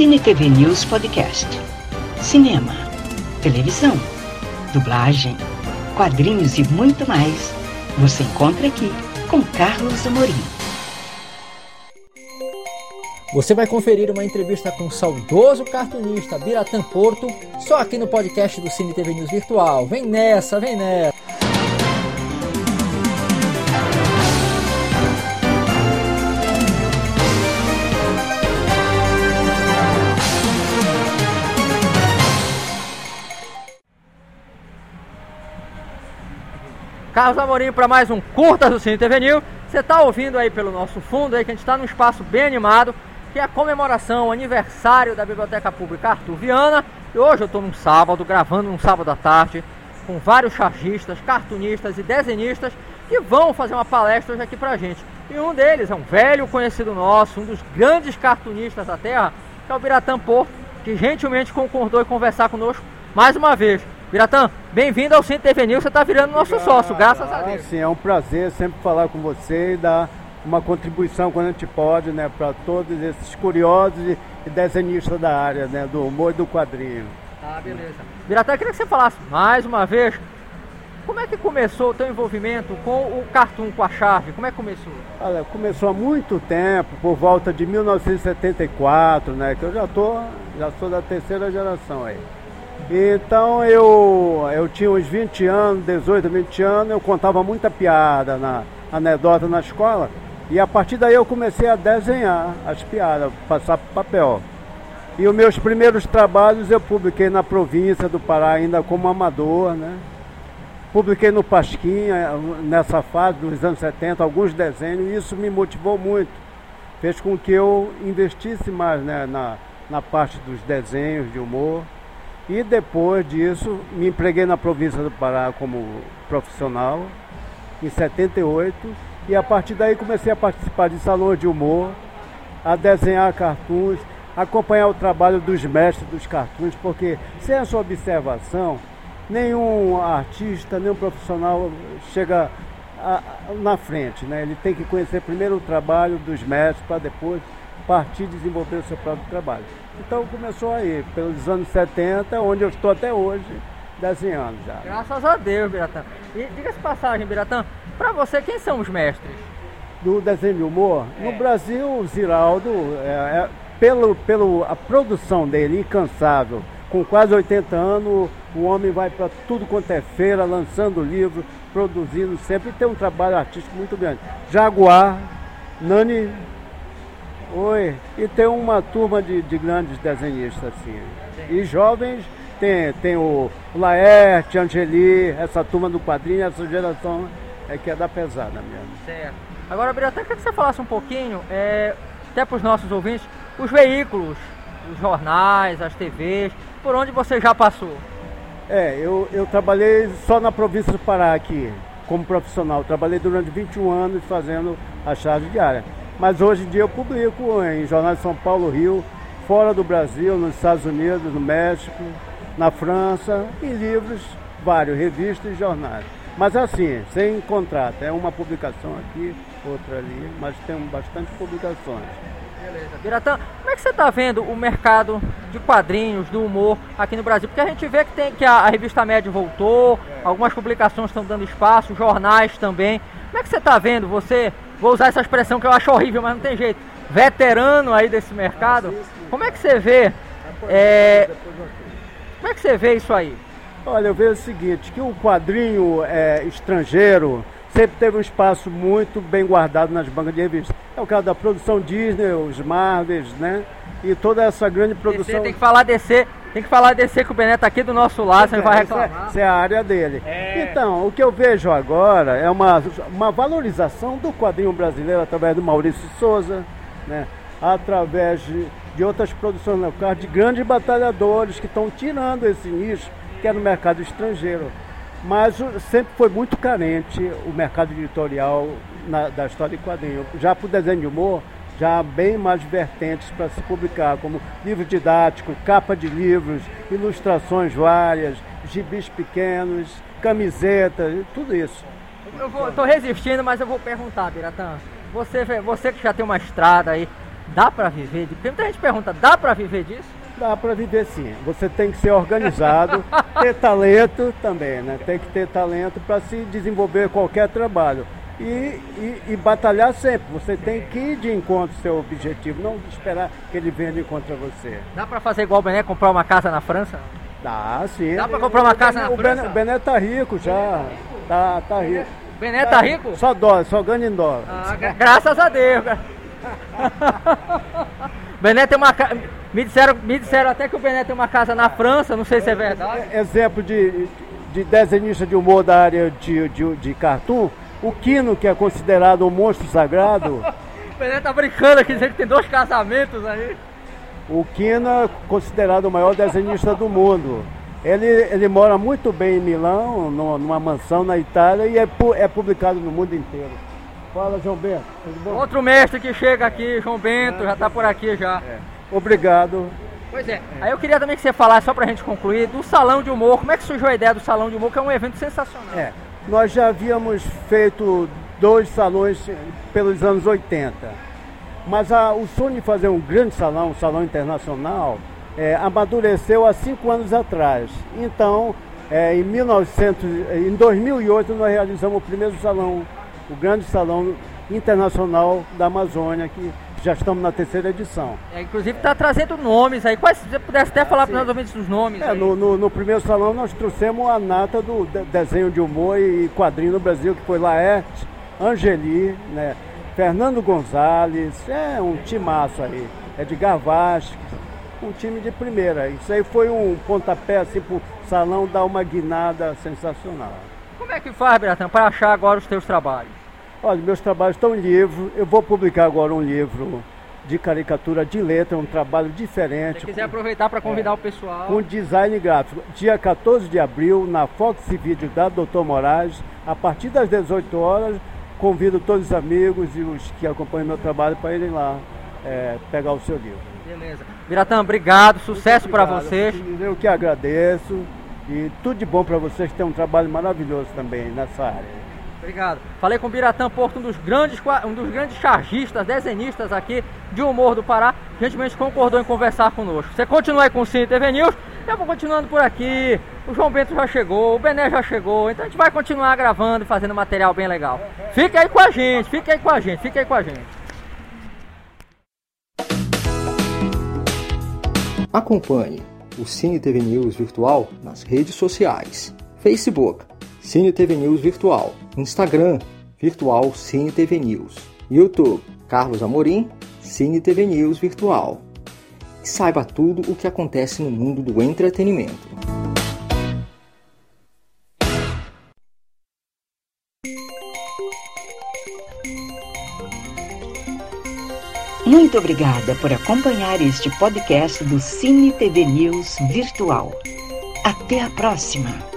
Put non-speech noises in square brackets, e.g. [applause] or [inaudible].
Cine TV News Podcast. Cinema, televisão, dublagem, quadrinhos e muito mais. Você encontra aqui com Carlos Amorim. Você vai conferir uma entrevista com o saudoso cartunista Biratã Porto, só aqui no podcast do Cine TV News Virtual. Vem nessa, vem nessa! Carlos Amorim para mais um Curta do Cine TV. Você está ouvindo aí pelo nosso fundo aí que a gente está num espaço bem animado que é a comemoração, o aniversário da Biblioteca Pública Arthur Viana. E hoje eu estou num sábado, gravando num sábado à tarde, com vários chargistas, cartunistas e desenhistas que vão fazer uma palestra hoje aqui pra gente. E um deles é um velho conhecido nosso, um dos grandes cartunistas da Terra, que é o Biratã Porto, que gentilmente concordou em conversar conosco mais uma vez. Biratã, bem-vindo ao Centro TV News, você está virando nosso sócio, graças a Deus. Sim, é um prazer sempre falar com você e dar uma contribuição quando a gente pode, né, para todos esses curiosos e desenhistas da área, né, do humor e do quadrinho. Ah, beleza. Biratã, queria que você falasse mais uma vez como é que começou o teu envolvimento com o Cartoon, com a chave? Como é que começou? Olha, começou há muito tempo, por volta de 1974, né? Que eu já tô, já sou da terceira geração aí. Então eu, eu tinha uns 20 anos, 18, 20 anos, eu contava muita piada, na anedota na escola. E a partir daí eu comecei a desenhar as piadas, passar para papel. E os meus primeiros trabalhos eu publiquei na província do Pará, ainda como amador, né? Publiquei no Pasquinha, nessa fase dos anos 70, alguns desenhos, e isso me motivou muito. Fez com que eu investisse mais né, na, na parte dos desenhos de humor. E depois disso, me empreguei na província do Pará como profissional, em 78 e a partir daí comecei a participar de salões de humor, a desenhar cartoons, acompanhar o trabalho dos mestres dos cartoons, porque sem a sua observação, nenhum artista, nenhum profissional chega a, na frente. Né? Ele tem que conhecer primeiro o trabalho dos mestres para depois partir desenvolver o seu próprio trabalho. Então começou aí, pelos anos 70, onde eu estou até hoje, desenhando já. Graças a Deus, Biratã. E diga-se passagem, Biratã, para você, quem são os mestres? Do desenho de humor? É. No Brasil, o Ziraldo, é, é, pelo, pelo a produção dele, incansável, com quase 80 anos, o homem vai para tudo quanto é feira, lançando livro, produzindo sempre, e tem um trabalho artístico muito grande. Jaguar, Nani, oi, e tem uma turma de, de grandes desenhistas assim. Sim. E jovens tem, tem o Laerte, Angeli, essa turma do quadrinho, essa geração é que é da pesada mesmo. Certo. Agora, Brito, até que você falasse um pouquinho, é, até para os nossos ouvintes, os veículos, os jornais, as TVs, por onde você já passou? É, eu, eu trabalhei só na província do Pará aqui, como profissional. Trabalhei durante 21 anos fazendo a charge diária. Mas hoje em dia eu publico em jornais de São Paulo, Rio, fora do Brasil, nos Estados Unidos, no México, na França, em livros, vários, revistas e jornais. Mas assim, sem contrato, é uma publicação aqui, outra ali, mas tem bastante publicações. Beleza. Biratã, como é que você está vendo o mercado de quadrinhos, do humor aqui no Brasil? Porque a gente vê que, tem, que a, a revista Média voltou, é. algumas publicações estão dando espaço, jornais também. Como é que você está vendo? Você, vou usar essa expressão que eu acho horrível, mas não tem jeito, veterano aí desse mercado, como é que você vê é, como é que você vê isso aí? Olha, eu vejo o seguinte, que o quadrinho é, estrangeiro sempre teve um espaço muito bem guardado nas bancas de revistas. É o caso da produção Disney, os Marvels, né? E toda essa grande produção. DC, tem que falar DC, tem que falar DC que o Bené tá aqui do nosso lado, você é, vai reclamar. Essa é, é a área dele. É. Então, o que eu vejo agora é uma, uma valorização do quadrinho brasileiro através do Maurício Souza, né? através de, de outras produções locais, de grandes batalhadores que estão tirando esse nicho que é no mercado estrangeiro. Mas sempre foi muito carente o mercado editorial na, da história de quadrinho. Já para o desenho de humor, já bem mais vertentes para se publicar, como livro didático, capa de livros, ilustrações várias, gibis pequenos, camisetas, tudo isso. Eu estou resistindo, mas eu vou perguntar, Biratã. Você, você que já tem uma estrada aí Dá para viver? Porque muita gente pergunta, dá para viver disso? Dá para viver sim. Você tem que ser organizado, [laughs] ter talento também, né? Tem que ter talento para se desenvolver qualquer trabalho. E, e, e, batalhar sempre. Você tem que ir de encontro ao seu objetivo, não esperar que ele venha de encontro a você. Dá para fazer igual o Bené, comprar uma casa na França? Dá, sim. Dá para comprar uma casa o na França? o Bené tá rico já. Tá, tá rico. O Bené tá rico? Só dólar, só ganha em dólar. Ah, graças a Deus. [laughs] Bené tem uma me disseram, me disseram até que o Bené tem uma casa na França, não sei se é verdade. Exemplo de, de desenhista de humor da área de, de, de cartoon, o Kino, que é considerado um monstro sagrado. [laughs] o Bené tá brincando aqui, dizendo que tem dois casamentos aí. O Kino é considerado o maior desenhista do mundo. Ele, ele mora muito bem em Milão, numa mansão na Itália, e é, é publicado no mundo inteiro. Fala, João Bento. Outro mestre que chega aqui, João Bento, já está por aqui já. É. Obrigado. Pois é. Aí eu queria também que você falasse, só para a gente concluir, do Salão de Humor. Como é que surgiu a ideia do Salão de Humor, que é um evento sensacional? É. Nós já havíamos feito dois salões pelos anos 80. Mas a, o sonho de fazer um grande salão, um salão internacional, é, amadureceu há cinco anos atrás. Então, é, em, 1900, em 2008, nós realizamos o primeiro salão o grande salão internacional da Amazônia, que já estamos na terceira edição. É, inclusive está trazendo nomes aí. Quais, se você pudesse até falar para nós ouvintes dos nomes. É, no, no, no, primeiro salão nós trouxemos a nata do de, desenho de humor e quadrinho no Brasil, que foi Laerte, Angeli, né, Fernando Gonzalez, é um timaço aí, Edgar Vasques, um time de primeira. Isso aí foi um pontapé assim para o salão dar uma guinada sensacional. Como é que faz, Biratã, para achar agora os teus trabalhos? Olha, meus trabalhos estão em livro. Eu vou publicar agora um livro de caricatura de letra, um trabalho diferente. Se quiser aproveitar para convidar é, o pessoal. Com design gráfico. Dia 14 de abril, na Fox Video da Doutor Moraes, a partir das 18 horas, convido todos os amigos e os que acompanham meu trabalho para irem lá é, pegar o seu livro. Beleza. Biratã, obrigado, sucesso para vocês. Eu que agradeço e tudo de bom para vocês que têm um trabalho maravilhoso também nessa área. Obrigado. Falei com o Biratã Porto, um dos grandes, um dos grandes chargistas, desenhistas aqui de humor do Pará. Gentilmente concordou em conversar conosco. Você continua aí com o Cine TV News. Eu vou continuando por aqui. O João Bento já chegou, o Bené já chegou. Então a gente vai continuar gravando e fazendo material bem legal. Fique aí com a gente, fique aí com a gente, fique aí com a gente. Acompanhe o Cine TV News virtual nas redes sociais. Facebook Cine TV News Virtual, Instagram, Virtual Cine TV News, YouTube, Carlos Amorim, Cine TV News Virtual. E saiba tudo o que acontece no mundo do entretenimento. Muito obrigada por acompanhar este podcast do Cine TV News Virtual. Até a próxima!